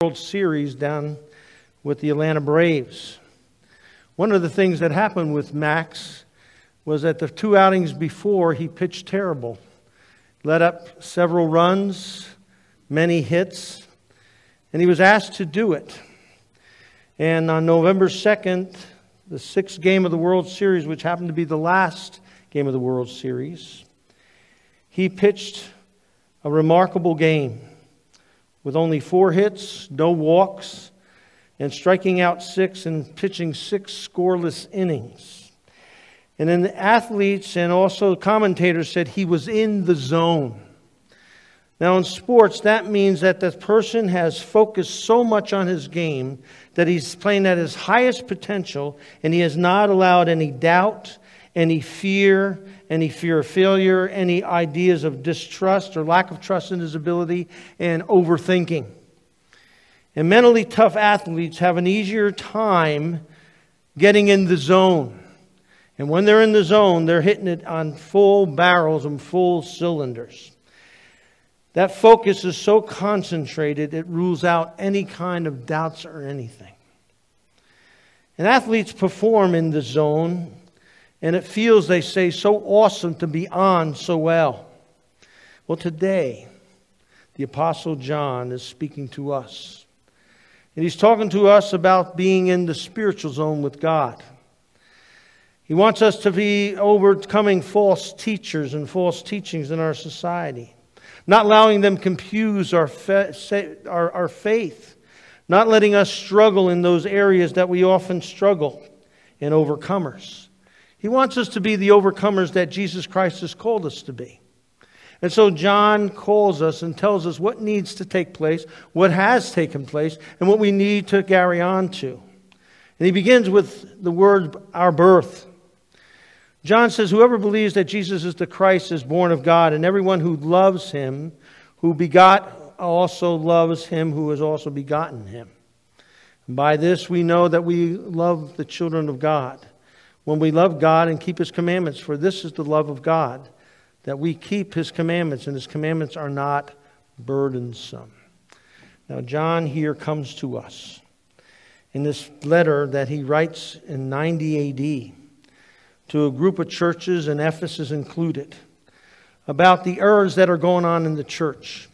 World Series down with the Atlanta Braves. One of the things that happened with Max was that the two outings before he pitched terrible. Let up several runs, many hits, and he was asked to do it. And on November 2nd, the sixth game of the World Series, which happened to be the last game of the World Series, he pitched a remarkable game with only four hits, no walks, and striking out six and pitching six scoreless innings. And then the athletes and also commentators said he was in the zone. Now, in sports, that means that the person has focused so much on his game that he's playing at his highest potential and he has not allowed any doubt, any fear, any fear of failure, any ideas of distrust or lack of trust in his ability, and overthinking. And mentally tough athletes have an easier time getting in the zone. And when they're in the zone, they're hitting it on full barrels and full cylinders. That focus is so concentrated, it rules out any kind of doubts or anything. And athletes perform in the zone and it feels, they say, so awesome to be on so well. Well, today, the Apostle John is speaking to us. And he's talking to us about being in the spiritual zone with God. He wants us to be overcoming false teachers and false teachings in our society, not allowing them confuse our, our, our faith, not letting us struggle in those areas that we often struggle in overcomers. He wants us to be the overcomers that Jesus Christ has called us to be. And so John calls us and tells us what needs to take place, what has taken place, and what we need to carry on to. And he begins with the word, our birth. John says, Whoever believes that Jesus is the Christ is born of God, and everyone who loves him, who begot, also loves him who has also begotten him. And by this we know that we love the children of God when we love God and keep His commandments. For this is the love of God, that we keep His commandments, and His commandments are not burdensome. Now, John here comes to us in this letter that he writes in 90 AD to a group of churches, and Ephesus included, about the errors that are going on in the church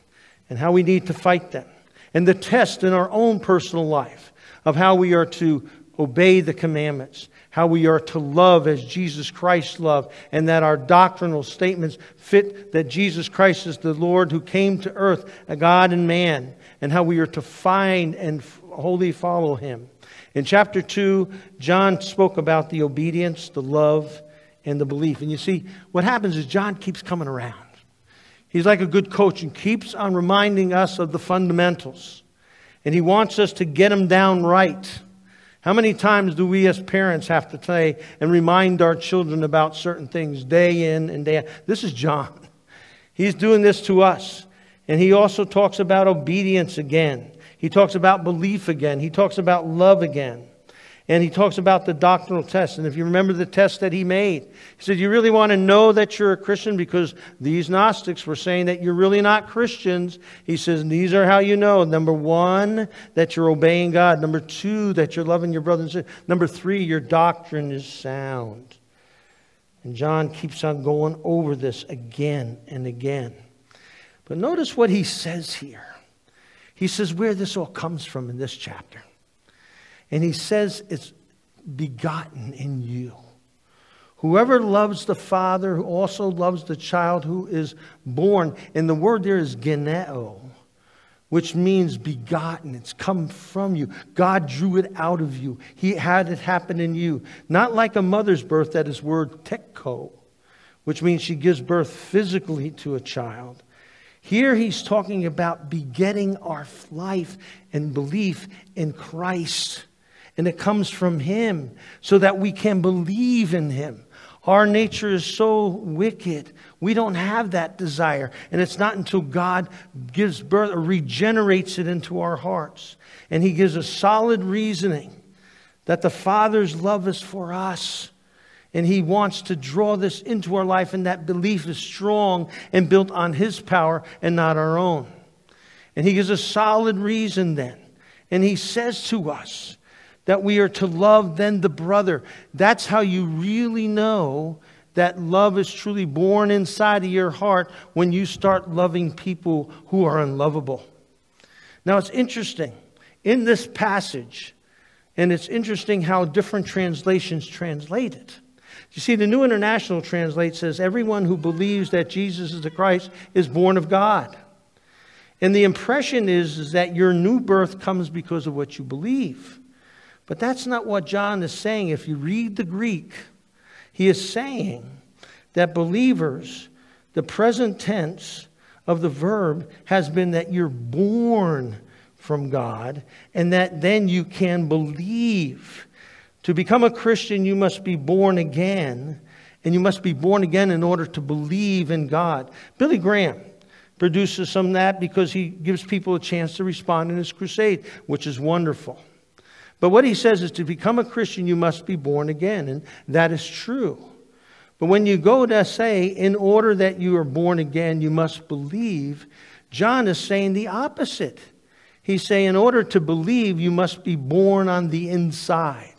and how we need to fight them, and the test in our own personal life of how we are to obey the commandments how we are to love as Jesus Christ loved, and that our doctrinal statements fit that Jesus Christ is the Lord who came to earth, a God and man, and how we are to find and wholly follow him. In chapter 2, John spoke about the obedience, the love, and the belief. And you see, what happens is John keeps coming around. He's like a good coach and keeps on reminding us of the fundamentals. And he wants us to get them down right. How many times do we as parents have to say and remind our children about certain things day in and day out? This is John. He's doing this to us. And he also talks about obedience again. He talks about belief again. He talks about love again. And he talks about the doctrinal test. And if you remember the test that he made, he said, You really want to know that you're a Christian? Because these Gnostics were saying that you're really not Christians. He says, These are how you know. Number one, that you're obeying God. Number two, that you're loving your brother and sister. Number three, your doctrine is sound. And John keeps on going over this again and again. But notice what he says here. He says where this all comes from in this chapter. And he says it's begotten in you. Whoever loves the Father also loves the child who is born. And the word there is geneo, which means begotten. It's come from you. God drew it out of you. He had it happen in you. Not like a mother's birth, that is word tekko, which means she gives birth physically to a child. Here he's talking about begetting our life and belief in Christ and it comes from Him so that we can believe in Him. Our nature is so wicked. We don't have that desire. And it's not until God gives birth or regenerates it into our hearts. And He gives us solid reasoning that the Father's love is for us. And He wants to draw this into our life, and that belief is strong and built on His power and not our own. And He gives a solid reason then And he says to us that we are to love then the brother. That's how you really know that love is truly born inside of your heart when you start loving people who are unlovable. Now, it's interesting. In this passage, and it's interesting how different translations translate it. You see, the New International Translate says, Everyone who believes that Jesus is the Christ is born of God. And the impression is, is that your new birth comes because of what you believe. But that's not what John is saying. If you read the Greek, he is saying that believers, the present tense of the verb has been that you're born from God and that then you can believe. To become a Christian, you must be born again, and you must be born again in order to believe in God. Billy Graham produces some of that because he gives people a chance to respond in his crusade, which is wonderful. But what he says is to become a Christian, you must be born again, and that is true. But when you go to say, in order that you are born again, you must believe, John is saying the opposite. He's saying, in order to believe, you must be born on the inside.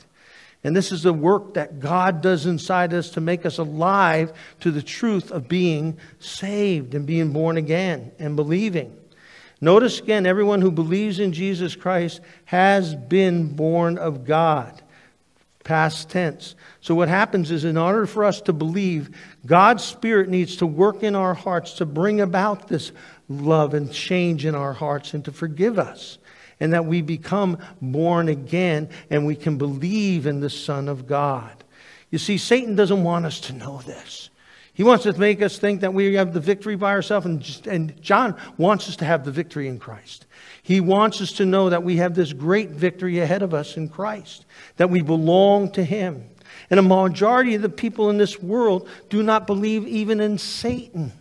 And this is the work that God does inside us to make us alive to the truth of being saved and being born again and believing. Notice again, everyone who believes in Jesus Christ has been born of God. Past tense. So, what happens is, in order for us to believe, God's Spirit needs to work in our hearts to bring about this love and change in our hearts and to forgive us and that we become born again and we can believe in the Son of God. You see, Satan doesn't want us to know this. He wants to make us think that we have the victory by ourselves, and, and John wants us to have the victory in Christ. He wants us to know that we have this great victory ahead of us in Christ, that we belong to Him. And a majority of the people in this world do not believe even in Satan.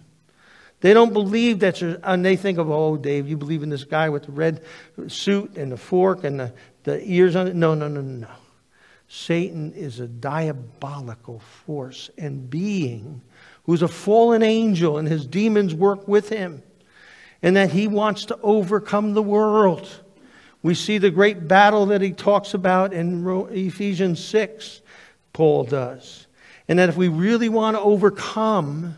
They don't believe that, and they think of, oh, Dave, you believe in this guy with the red suit and the fork and the, the ears on it. No, no, no, no, no. Satan is a diabolical force and being who's a fallen angel and his demons work with him and that he wants to overcome the world. We see the great battle that he talks about in Ephesians 6, Paul does. And that if we really want to overcome,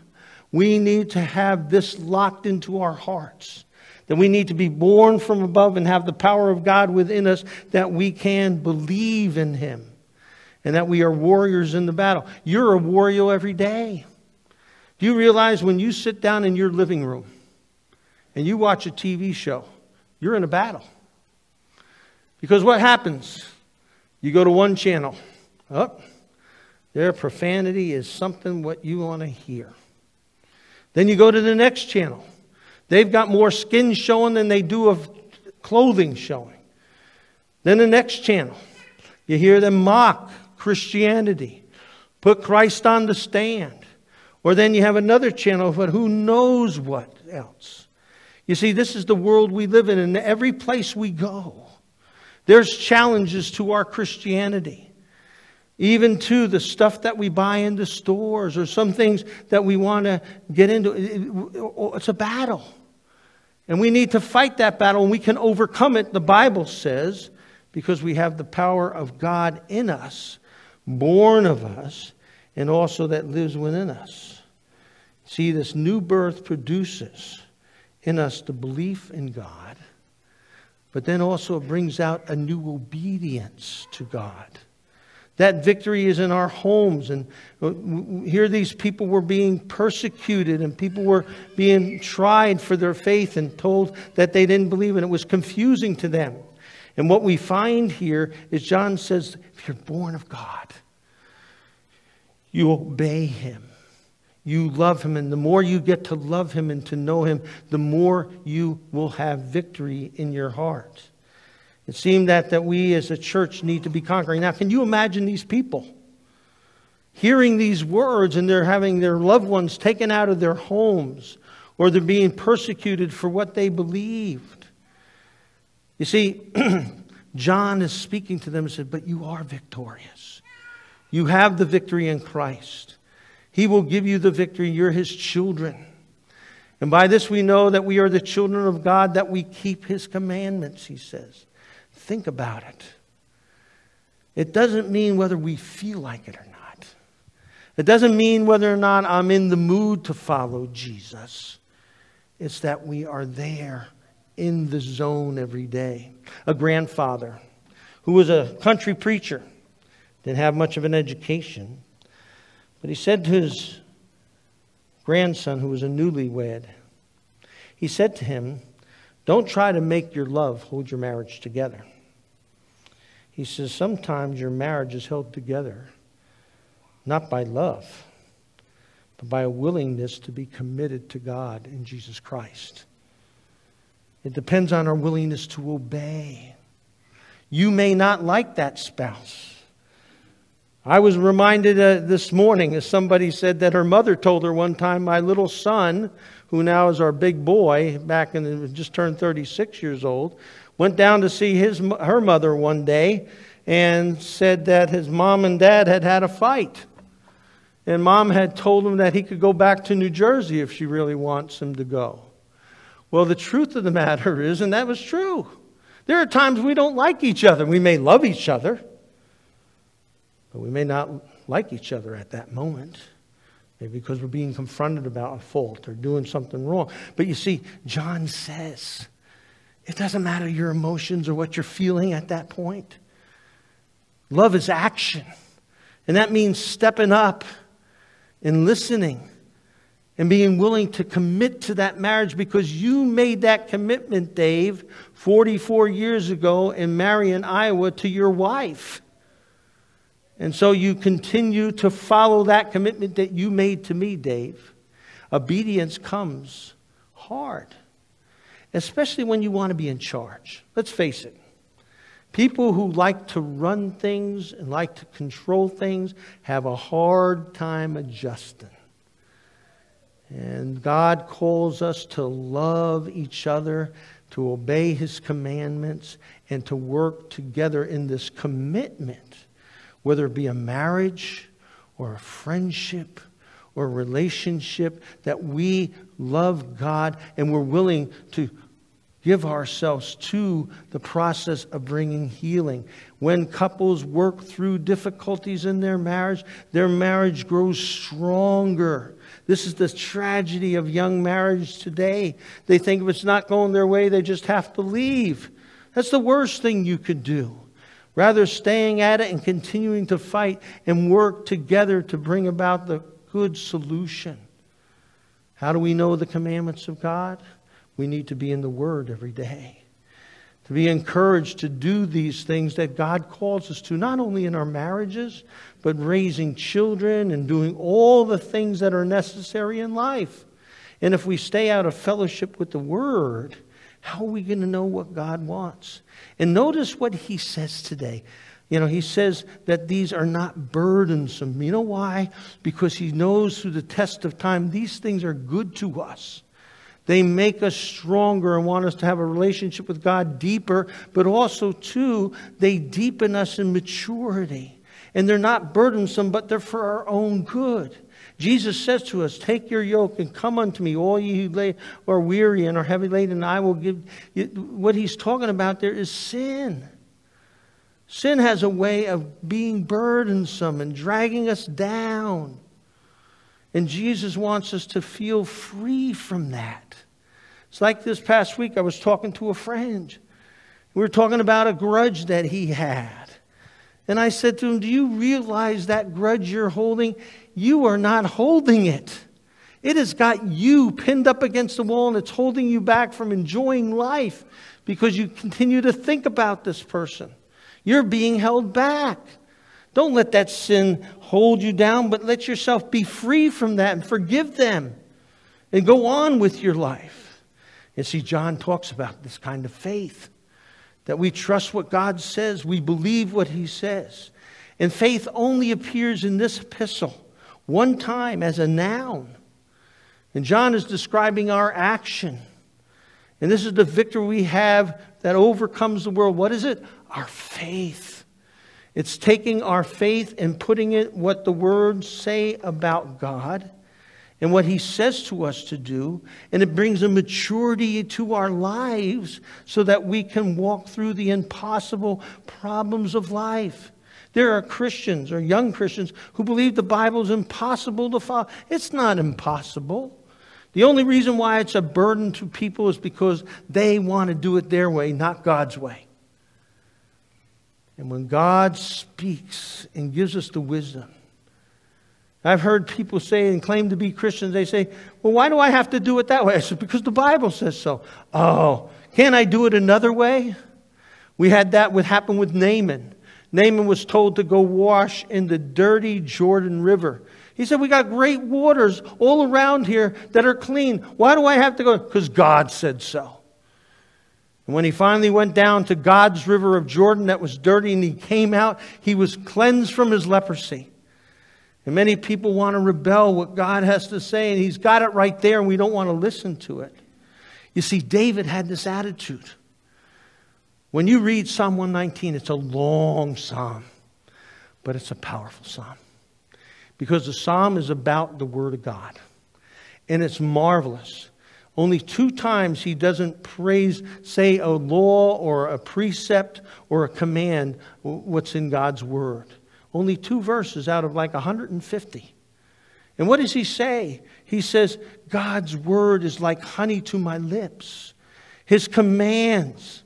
we need to have this locked into our hearts. That we need to be born from above and have the power of God within us that we can believe in Him and that we are warriors in the battle. You're a warrior every day. Do you realize when you sit down in your living room and you watch a TV show, you're in a battle? Because what happens? You go to one channel. Oh, their profanity is something what you want to hear. Then you go to the next channel. They've got more skin showing than they do of clothing showing. Then the next channel. You hear them mock Christianity, put Christ on the stand. Or then you have another channel, but who knows what else. You see, this is the world we live in, and every place we go, there's challenges to our Christianity even to the stuff that we buy in the stores or some things that we want to get into. It's a battle. And we need to fight that battle, and we can overcome it, the Bible says, because we have the power of God in us, born of us, and also that lives within us. See, this new birth produces in us the belief in God, but then also brings out a new obedience to God. That victory is in our homes. And here these people were being persecuted and people were being tried for their faith and told that they didn't believe, and it was confusing to them. And what we find here is John says, if you're born of God, you obey him. You love him, and the more you get to love him and to know him, the more you will have victory in your heart. It seemed that, that we as a church need to be conquering. Now, can you imagine these people hearing these words and they're having their loved ones taken out of their homes or they're being persecuted for what they believed? You see, John is speaking to them and said, But you are victorious. You have the victory in Christ. He will give you the victory. You're his children. And by this we know that we are the children of God, that we keep his commandments, he says Think about it. It doesn't mean whether we feel like it or not. It doesn't mean whether or not I'm in the mood to follow Jesus. It's that we are there in the zone every day. A grandfather who was a country preacher, didn't have much of an education, but he said to his grandson, who was a newlywed, he said to him, Don't try to make your love hold your marriage together. He says, Sometimes your marriage is held together not by love, but by a willingness to be committed to God in Jesus Christ. It depends on our willingness to obey. You may not like that spouse. I was reminded uh, this morning as somebody said that her mother told her one time, My little son, who now is our big boy, back in the, just turned 36 years old, went down to see his, her mother one day and said that his mom and dad had had a fight. And mom had told him that he could go back to New Jersey if she really wants him to go. Well, the truth of the matter is, and that was true, there are times we don't like each other. We may love each other, but we may not like each other at that moment. Maybe because we're being confronted about a fault or doing something wrong. But you see, John says it doesn't matter your emotions or what you're feeling at that point. Love is action. And that means stepping up and listening and being willing to commit to that marriage because you made that commitment, Dave, 44 years ago in Marion, Iowa, to your wife. And so you continue to follow that commitment that you made to me, Dave. Obedience comes hard, especially when you want to be in charge. Let's face it. People who like to run things and like to control things have a hard time adjusting. And God calls us to love each other, to obey His commandments, and to work together in this commitment, whether it be a marriage or a friendship or a relationship, that we love God and we're willing to give ourselves to the process of bringing healing. When couples work through difficulties in their marriage, their marriage grows stronger. This is the tragedy of young marriage today. They think if it's not going their way, they just have to leave. That's the worst thing you could do. Rather, staying at it and continuing to fight and work together to bring about the good solution. How do we know the commandments of God? We need to be in the Word every day. To be encouraged to do these things that God calls us to, not only in our marriages, but raising children and doing all the things that are necessary in life. And if we stay out of fellowship with the Word, how are we going to know what God wants? And notice what He says today. You know, He says that these are not burdensome. You know why? Because He knows through the test of time these things are good to us. They make us stronger and want us to have a relationship with God deeper, but also, too, they deepen us in maturity. And they're not burdensome, but they're for our own good. Jesus says to us, Take your yoke and come unto me, all ye who are weary and are heavy laden, and I will give you. What he's talking about there is sin. Sin has a way of being burdensome and dragging us down. And Jesus wants us to feel free from that. It's like this past week, I was talking to a friend. We were talking about a grudge that he had. And I said to him, Do you realize that grudge you're holding? You are not holding it. It has got you pinned up against the wall and it's holding you back from enjoying life because you continue to think about this person. You're being held back. Don't let that sin hold you down, but let yourself be free from that and forgive them and go on with your life. And see, John talks about this kind of faith that we trust what God says, we believe what He says. And faith only appears in this epistle one time as a noun. And John is describing our action. And this is the victory we have that overcomes the world. What is it? Our faith. It's taking our faith and putting it what the words say about God and what He says to us to do, and it brings a maturity to our lives so that we can walk through the impossible problems of life. There are Christians or young Christians who believe the Bible is impossible to follow. It's not impossible. The only reason why it's a burden to people is because they want to do it their way, not God's way. And when God speaks and gives us the wisdom, I've heard people say and claim to be Christians, they say, Well, why do I have to do it that way? I said, Because the Bible says so. Oh, can't I do it another way? We had that what happened with Naaman. Naaman was told to go wash in the dirty Jordan River. He said, We got great waters all around here that are clean. Why do I have to go? Because God said so. And when he finally went down to God's river of Jordan that was dirty and he came out, he was cleansed from his leprosy. And many people want to rebel what God has to say, and He's got it right there, and we don't want to listen to it. You see, David had this attitude. When you read Psalm 119, it's a long psalm, but it's a powerful psalm. Because the psalm is about the Word of God, and it's marvelous. Only two times he doesn't praise, say, a law or a precept or a command, what's in God's Word. Only two verses out of like 150. And what does he say? He says, God's word is like honey to my lips. His commands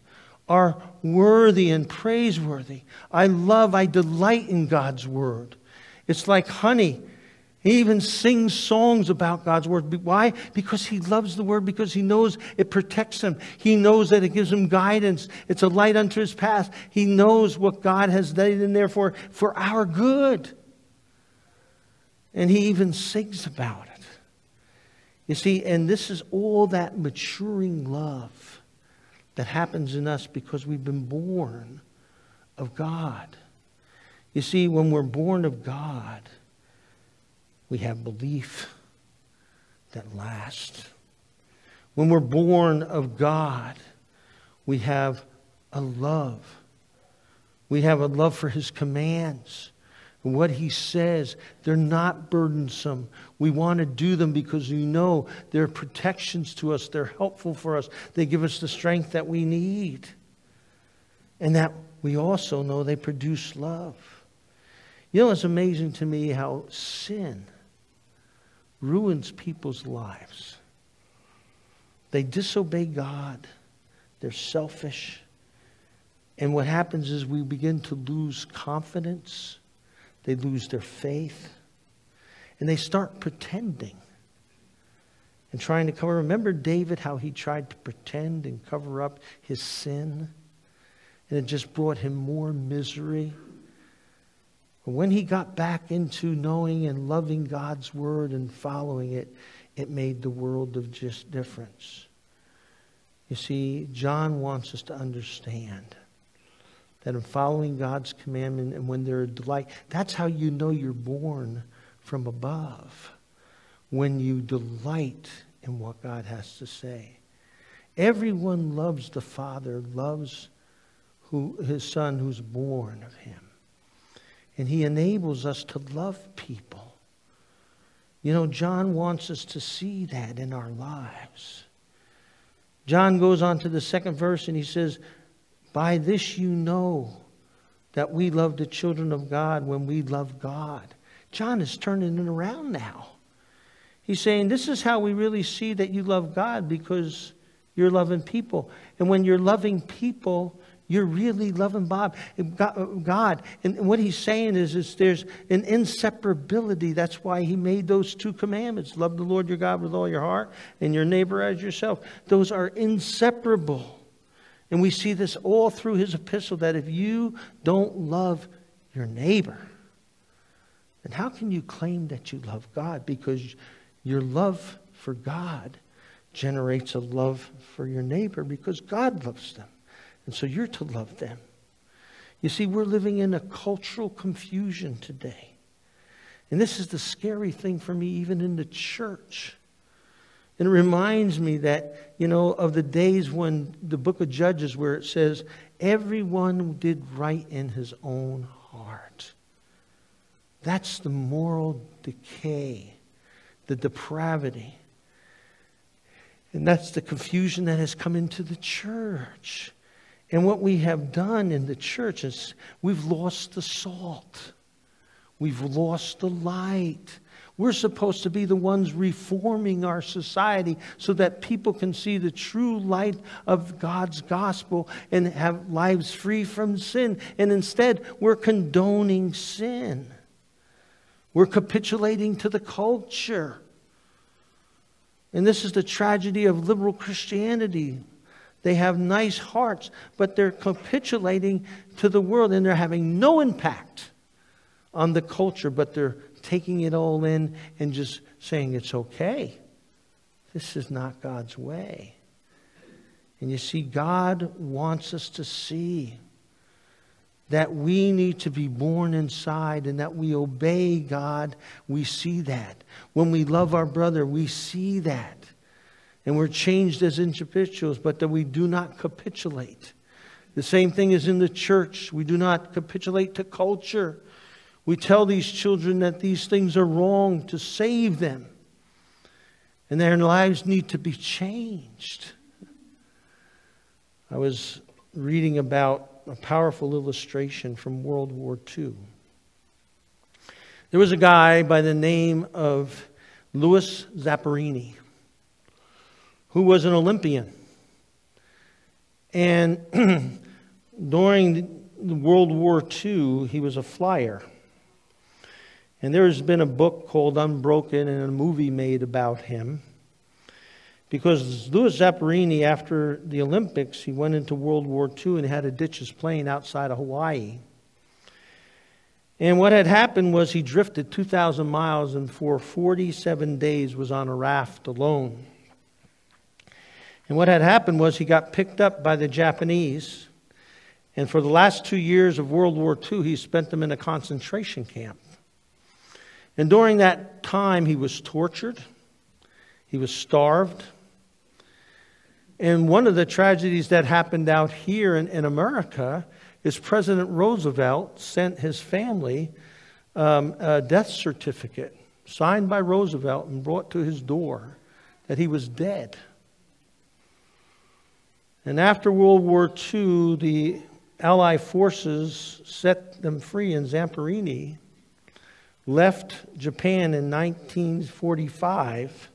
are worthy and praiseworthy. I love, I delight in God's word. It's like honey he even sings songs about God's word. Why? Because he loves the word, because he knows it protects him. He knows that it gives him guidance. It's a light unto his path. He knows what God has laid in there for, for our good. And he even sings about it. You see, and this is all that maturing love that happens in us because we've been born of God. You see, when we're born of God, we have belief that lasts. When we're born of God, we have a love. We have a love for His commands. And what He says, they're not burdensome. We want to do them because we know they're protections to us, they're helpful for us, they give us the strength that we need. And that we also know they produce love. You know, it's amazing to me how sin ruins people's lives. They disobey God, they're selfish. And what happens is we begin to lose confidence, they lose their faith, and they start pretending and trying to cover. Remember David, how he tried to pretend and cover up his sin? And it just brought him more misery. But when he got back into knowing and loving God's word and following it, it made the world of just difference. You see, John wants us to understand that in following God's commandment and when they're a delight, that's how you know you're born from above. When you delight in what God has to say. Everyone loves the Father, loves who, his Son who's born of him. And he enables us to love people. You know, John wants us to see that in our lives. John goes on to the second verse and he says, By this you know that we love the children of God when we love God. John is turning it around now. He's saying, This is how we really see that you love God because you're loving people. And when you're loving people, you're really loving Bob, eh, eh, God. And what he's saying is, is there's an inseparability. That's why he made those two commandments love the Lord your God with all your heart and your neighbor as yourself. Those are inseparable. And we see this all through his epistle that if you don't love your neighbor, then how can you claim that you love God? Because your love for God generates a love for your neighbor because God loves them. And so you're to love them. You see, we're living in a cultural confusion today. And this is the scary thing for me, even in the church. And it reminds me that, you know, of the days when the book of Judges, where it says, everyone did right in his own heart. That's the moral decay the depravity. And that's the confusion that has come into the church. And what we have done in the church is we've lost the salt. We've lost the light. We're supposed to be the ones reforming our society so that people can see the true light of God's gospel and have lives free from sin. And instead, we're condoning sin. We're capitulating to the culture. And this is the tragedy of liberal Christianity. They have nice hearts, but they're capitulating to the world and they're having no impact on the culture, but they're taking it all in and just saying it's okay. This is not God's way. And you see, God wants us to see that we need to be born inside and that we obey God. We see that. When we love our brother, we see that. And we're changed as individuals, but that we do not capitulate. The same thing is in the church. We do not capitulate to culture. We tell these children that these things are wrong to save them, and their lives need to be changed. I was reading about a powerful illustration from World War II. There was a guy by the name of Louis Zamperini who was an Olympian. And during World War II, he was a flyer. And there's been a book called Unbroken and a movie made about him. Because Louis Zamperini, after the Olympics, he went into World War II and had to ditch his plane outside of Hawaii. And what had happened was he drifted 2,000 miles and for 47 days was on a raft alone. And what had happened was he got picked up by the Japanese. And for the last two years of World War II, he spent them in a concentration camp. And during that time, he was tortured, he was starved. And one of the tragedies that happened out here in, in America is President Roosevelt sent his family um, a death certificate signed by Roosevelt and brought to his door that he was dead. And after World War II, the Allied forces set them free, in Zamperini left Japan in 1945,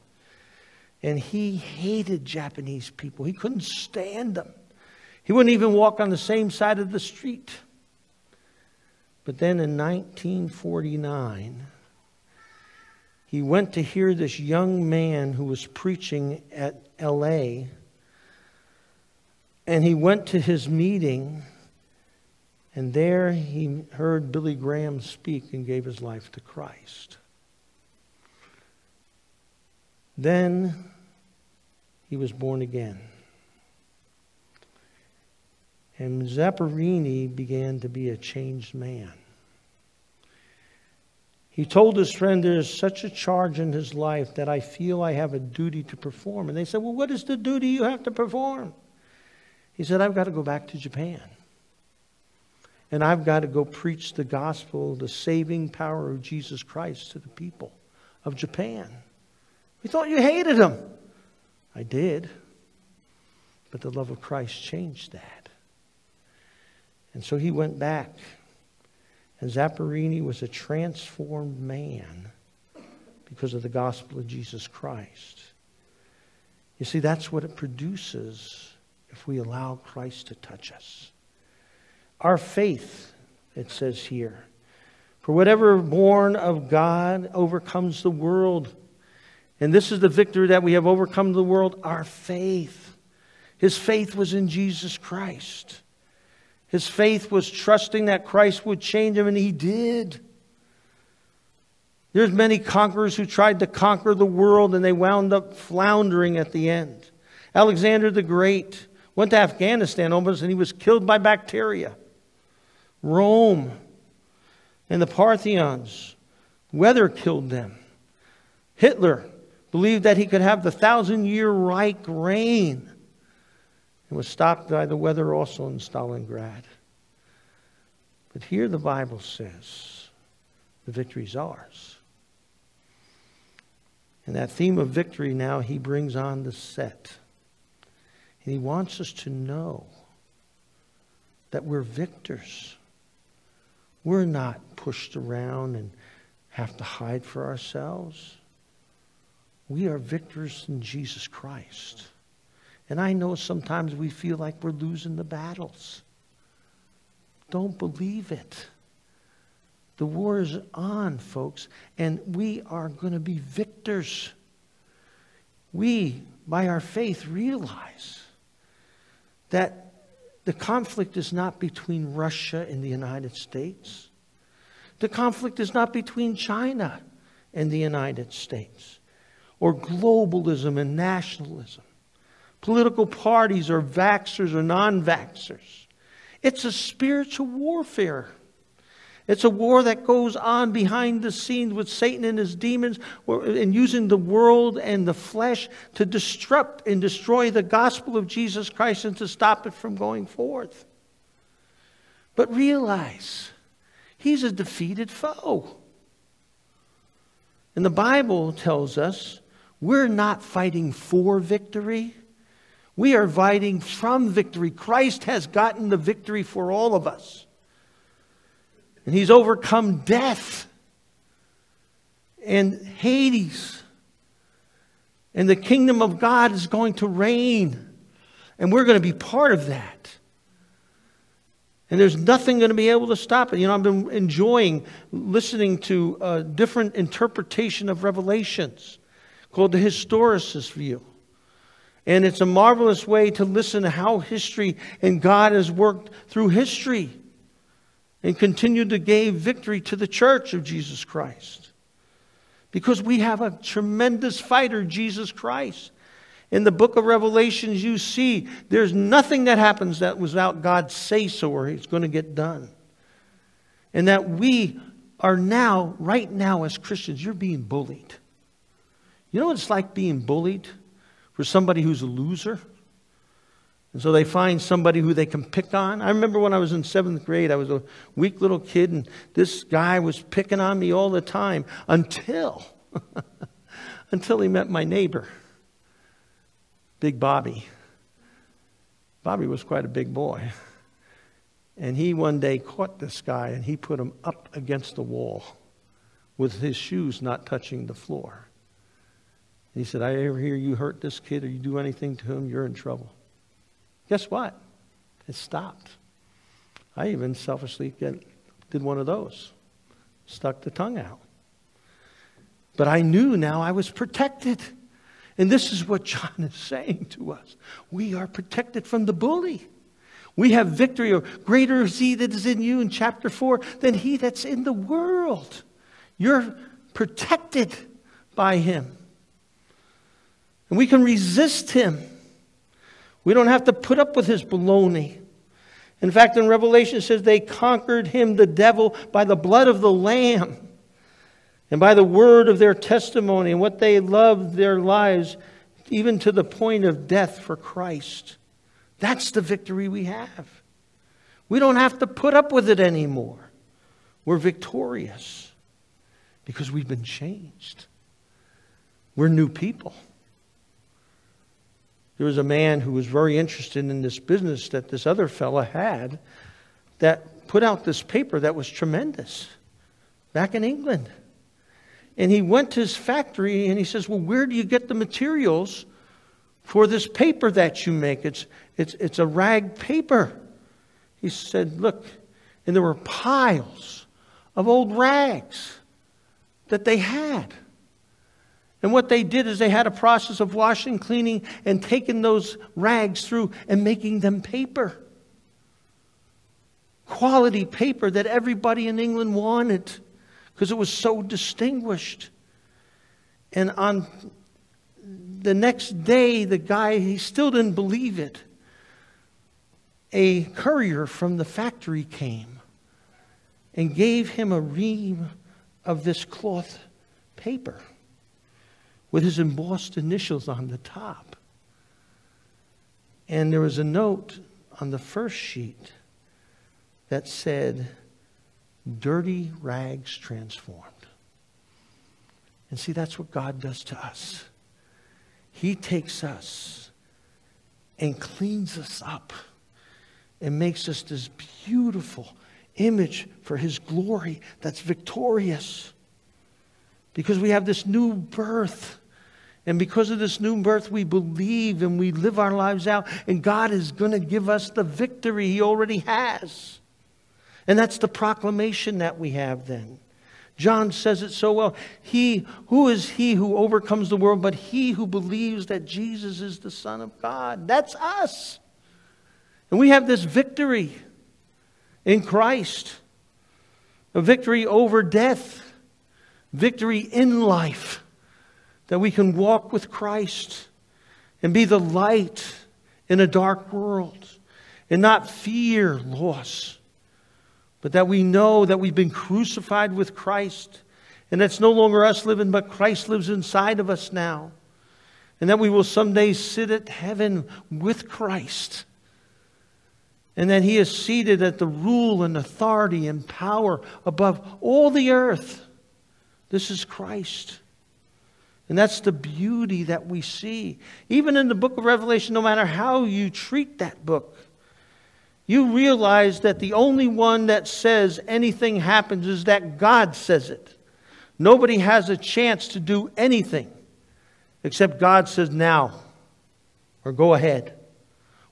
and he hated Japanese people. He couldn't stand them. He wouldn't even walk on the same side of the street. But then in 1949, he went to hear this young man who was preaching at LA. And he went to his meeting and there he heard Billy Graham speak and gave his life to Christ. Then he was born again. And Zamperini began to be a changed man. He told his friend, There's such a charge in his life that I feel I have a duty to perform. And they said, Well, what is the duty you have to perform? He said, I've got to go back to Japan. And I've got to go preach the gospel, the saving power of Jesus Christ to the people of Japan. We thought you hated them. I did. But the love of Christ changed that. And so he went back. And Zamperini was a transformed man because of the gospel of Jesus Christ. You see, that's what it produces if we allow Christ to touch us. Our faith, it says here. For whatever born of God overcomes the world. And this is the victory that we have overcome the world our faith. His faith was in Jesus Christ. His faith was trusting that Christ would change him, and he did. There's many conquerors who tried to conquer the world, and they wound up floundering at the end. Alexander the Great went to Afghanistan almost, and he was killed by bacteria. Rome and the Parthians. Weather killed them. Hitler believed that he could have the thousand year Reich reign and was stopped by the weather also in Stalingrad. But here the Bible says the victory is ours. And that theme of victory now he brings on the set. And he wants us to know that we're victors. We're not pushed around and have to hide for ourselves. We are victors in Jesus Christ. And I know sometimes we feel like we're losing the battles. Don't believe it. The war is on, folks, and we are going to be victors. We, by our faith, realize that the conflict is not between Russia and the United States. The conflict is not between China and the United States, or globalism and nationalism, political parties or vaxxers or non vaxxers. It's a spiritual warfare. It's a war that goes on behind the scenes with Satan and his demons and using the world and the flesh to disrupt and destroy the gospel of Jesus Christ and to stop it from going forth. But realize, he's a defeated foe. And the Bible tells us we're not fighting for victory. We are fighting from victory. Christ has gotten the victory for all of us. And he's overcome death and Hades. And the kingdom of God is going to reign. And we're going to be part of that. And there's nothing going to be able to stop it. You know, I've been enjoying listening to a different interpretation of Revelations called the historicist view. And it's a marvelous way to listen to how history and God has worked through history and continued to give victory to the church of Jesus Christ. Because we have a tremendous fighter, Jesus Christ. In the book of Revelations, you see there's nothing that happens that without God's say so or it's going to get done. And that we are now, right now, as Christians, you're being bullied. You know what it's like being bullied for somebody who's a loser? And so they find somebody who they can pick on. I remember when I was in seventh grade, I was a weak little kid, and this guy was picking on me all the time until, until he met my neighbor, Big Bobby. Bobby was quite a big boy. And he one day caught this guy and he put him up against the wall with his shoes not touching the floor. And he said, I ever hear you hurt this kid or you do anything to him, you're in trouble. Guess what? It stopped. I even selfishly did one of those, stuck the tongue out. But I knew now I was protected. And this is what John is saying to us. We are protected from the bully. We have victory, or greater is he that is in you in chapter 4 than he that's in the world. You're protected by him. And we can resist him. We don't have to put up with his baloney. In fact, in Revelation, it says they conquered him, the devil, by the blood of the Lamb and by the word of their testimony and what they loved their lives, even to the point of death for Christ. That's the victory we have. We don't have to put up with it anymore. We're victorious because we've been changed. We're new people. There was a man who was very interested in this business that this other fella had that put out this paper that was tremendous back in England. And he went to his factory and he says, Well, where do you get the materials for this paper that you make? It's, it's, it's a rag paper. He said, Look, and there were piles of old rags that they had. And what they did is they had a process of washing, cleaning, and taking those rags through and making them paper. Quality paper that everybody in England wanted because it was so distinguished. And on the next day, the guy, he still didn't believe it. A courier from the factory came and gave him a ream of this cloth paper with his embossed initials on the top. And there was a note on the first sheet that said, Dirty Rags Transformed. And see, that's what God does to us. He takes us and cleans us up and makes us this beautiful image for His glory that's victorious. Because we have this new birth. And because of this new birth, we believe and we live our lives out. And God is going to give us the victory He already has. And that's the proclamation that we have then. John says it so well. He, who is he who overcomes the world but he who believes that Jesus is the Son of God? That's us. And we have this victory in Christ a victory over death, victory in life, that we can walk with Christ and be the light in a dark world and not fear loss but that we know that we've been crucified with Christ, and that's no longer us living, but Christ lives inside of us now, and that we will someday sit at heaven with Christ, and that He is seated at the rule and authority and power above all the earth. This is Christ. And that's the beauty that we see. Even in the book of Revelation, no matter how you treat that book, you realize that the only one that says anything happens is that God says it. Nobody has a chance to do anything except God says now or go ahead.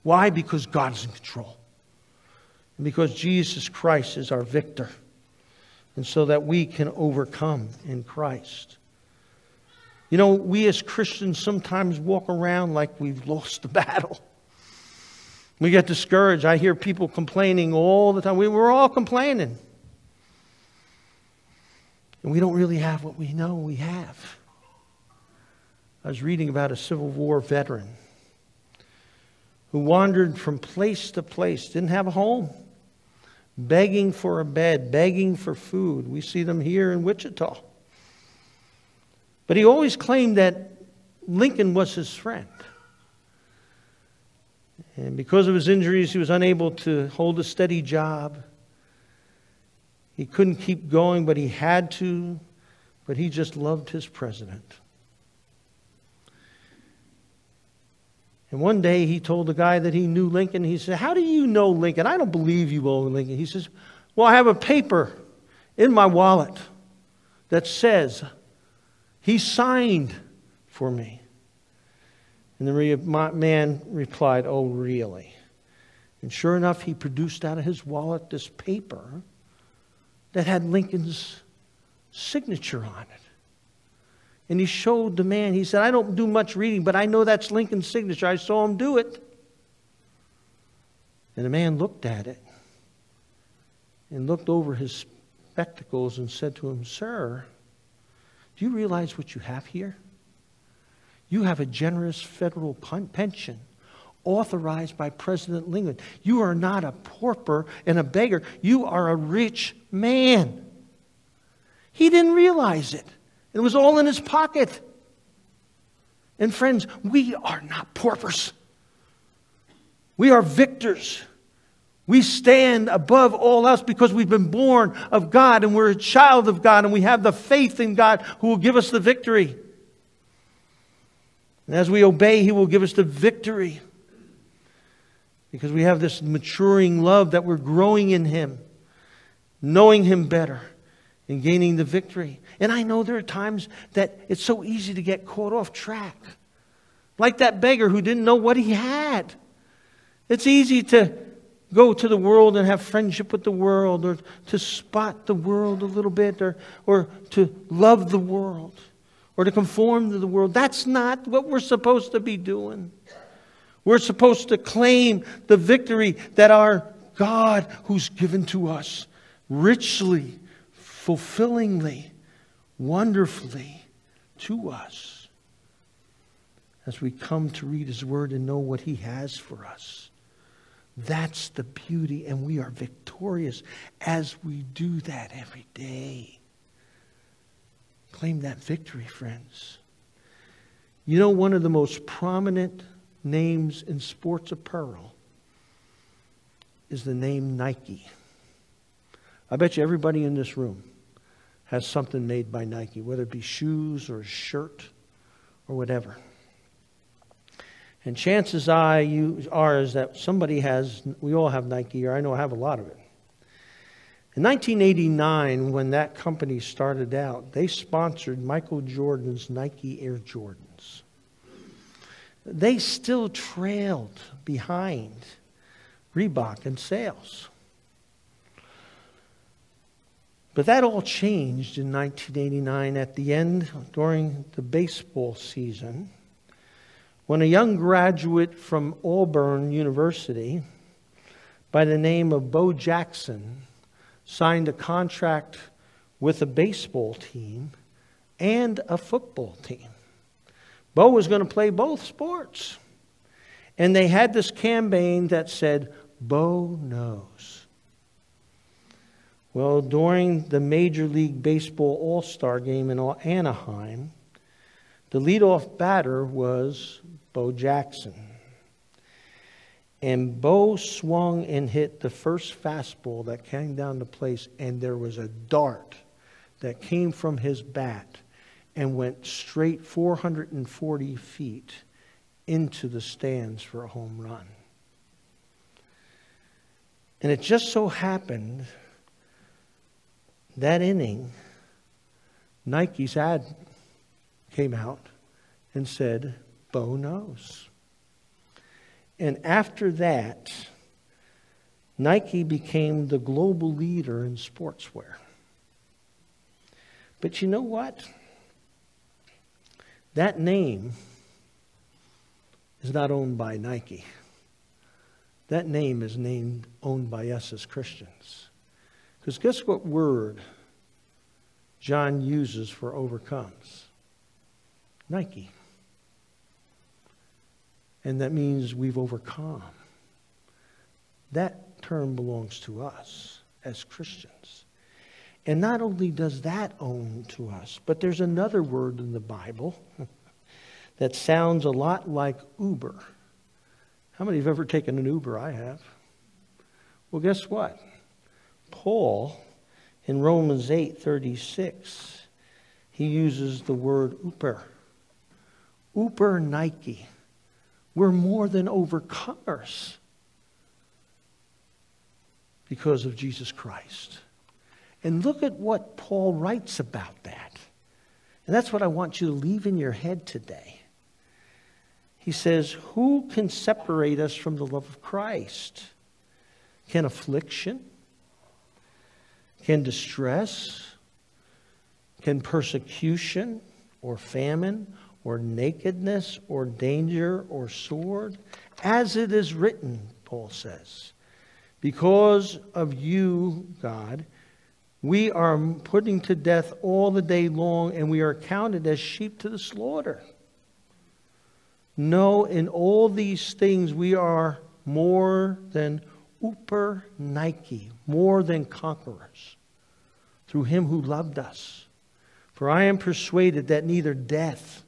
Why? Because God is in control. And because Jesus Christ is our victor. And so that we can overcome in Christ. You know, we as Christians sometimes walk around like we've lost the battle. We get discouraged. I hear people complaining all the time. We, we're all complaining. And we don't really have what we know we have. I was reading about a Civil War veteran who wandered from place to place, didn't have a home, begging for a bed, begging for food. We see them here in Wichita. But he always claimed that Lincoln was his friend. And because of his injuries, he was unable to hold a steady job. He couldn't keep going, but he had to. But he just loved his president. And one day he told the guy that he knew Lincoln, he said, How do you know Lincoln? I don't believe you know Lincoln. He says, Well, I have a paper in my wallet that says he signed for me. And the man replied, Oh, really? And sure enough, he produced out of his wallet this paper that had Lincoln's signature on it. And he showed the man, he said, I don't do much reading, but I know that's Lincoln's signature. I saw him do it. And the man looked at it and looked over his spectacles and said to him, Sir, do you realize what you have here? You have a generous federal pension authorized by President Lincoln. You are not a pauper and a beggar. You are a rich man. He didn't realize it. It was all in his pocket. And friends, we are not paupers. We are victors. We stand above all else because we've been born of God and we're a child of God and we have the faith in God who will give us the victory. And as we obey, He will give us the victory. Because we have this maturing love that we're growing in Him, knowing Him better, and gaining the victory. And I know there are times that it's so easy to get caught off track. Like that beggar who didn't know what he had. It's easy to go to the world and have friendship with the world, or to spot the world a little bit, or, or to love the world or to conform to the world. That's not what we're supposed to be doing. We're supposed to claim the victory that our God, who's given to us richly, fulfillingly, wonderfully to us as we come to read His Word and know what He has for us. That's the beauty, and we are victorious as we do that every day. Claim that victory, friends. You know, one of the most prominent names in sports apparel is the name Nike. I bet you everybody in this room has something made by Nike, whether it be shoes or a shirt or whatever. And chances are, you, are is that somebody has, we all have Nike, or I know I have a lot of it. In 1989, when that company started out, they sponsored Michael Jordan's Nike Air Jordans. They still trailed behind Reebok in sales. But that all changed in 1989 at the end during the baseball season when a young graduate from Auburn University by the name of Bo Jackson signed a contract with a baseball team and a football team. Bo was going to play both sports. And they had this campaign that said, Bo knows. Well, during the Major League Baseball All Star game in Anaheim, the leadoff batter was Bo Jackson. And Bo swung and hit the first fastball that came down to place, and there was a dart that came from his bat and went straight 440 feet into the stands for a home run. And it just so happened that inning, Nike's ad came out and said, Bo knows. And after that, Nike became the global leader in sportswear. But you know what? That name is not owned by Nike. That name is named owned by us as Christians. Because guess what word John uses for overcomes? Nike. And that means we've overcome. That term belongs to us as Christians. And not only does that own to us, but there's another word in the Bible that sounds a lot like Uber. How many have ever taken an Uber? I have. Well, guess what? Paul in Romans 8:36 he uses the word uper. Uper Nike. We're more than overcomers because of Jesus Christ. And look at what Paul writes about that. And that's what I want you to leave in your head today. He says, Who can separate us from the love of Christ? Can affliction? Can distress? Can persecution or famine or nakedness or danger or sword? As it is written, Paul says, because of you, God, we are putting to death all the day long, and we are counted as sheep to the slaughter. No, in all these things we are more than uper Nike, more than conquerors, through him who loved us. For I am persuaded that neither death,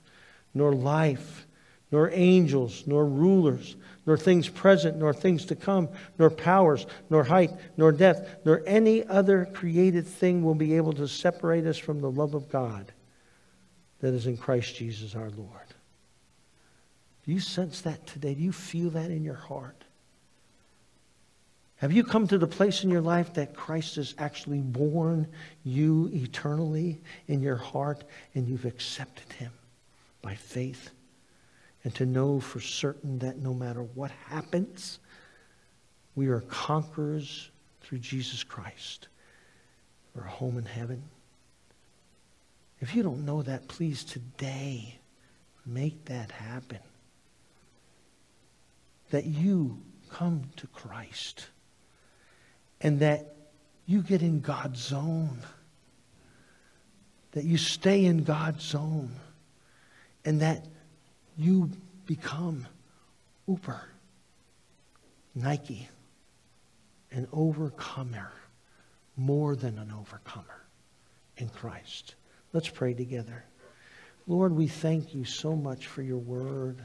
nor life, nor angels, nor rulers, nor things present, nor things to come, nor powers, nor height, nor depth, nor any other created thing will be able to separate us from the love of God that is in Christ Jesus our Lord. Do you sense that today? Do you feel that in your heart? Have you come to the place in your life that Christ has actually born you eternally in your heart and you've accepted him? by faith and to know for certain that no matter what happens, we are conquerors through Jesus Christ. We're home in heaven. If you don't know that, please today make that happen. That you come to Christ and that you get in God's zone. That you stay in God's zone and that you become Uber, Nike, an overcomer, more than an overcomer in Christ. Let's pray together. Lord, we thank you so much for your word.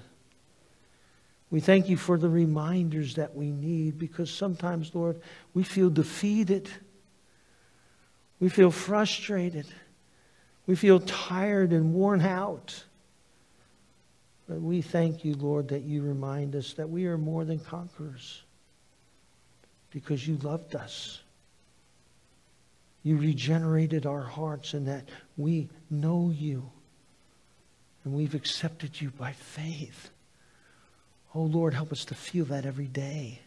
We thank you for the reminders that we need because sometimes, Lord, we feel defeated We feel frustrated. We feel tired and worn out. But we thank you, Lord, that you remind us that we are more than conquerors because you loved us. You regenerated our hearts and that we know you and we've accepted you by faith. Oh, Lord, help us to feel that every day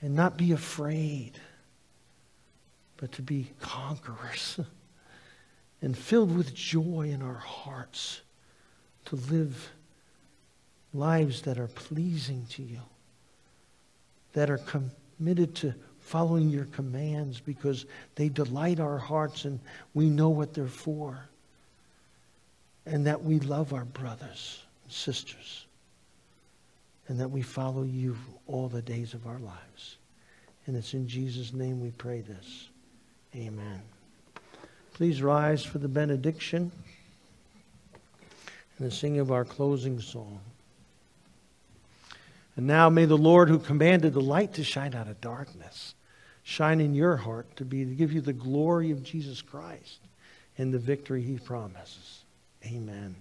and not be afraid, but to be conquerors and filled with joy in our hearts to live lives that are pleasing to you, that are committed to following your commands because they delight our hearts and we know what they're for, and that we love our brothers and sisters, and that we follow you all the days of our lives. And it's in Jesus' name we pray this. Amen. Please rise for the benediction and the singing of our closing song. And now may the Lord who commanded the light to shine out of darkness shine in your heart to be to give you the glory of Jesus Christ and the victory he promises. Amen.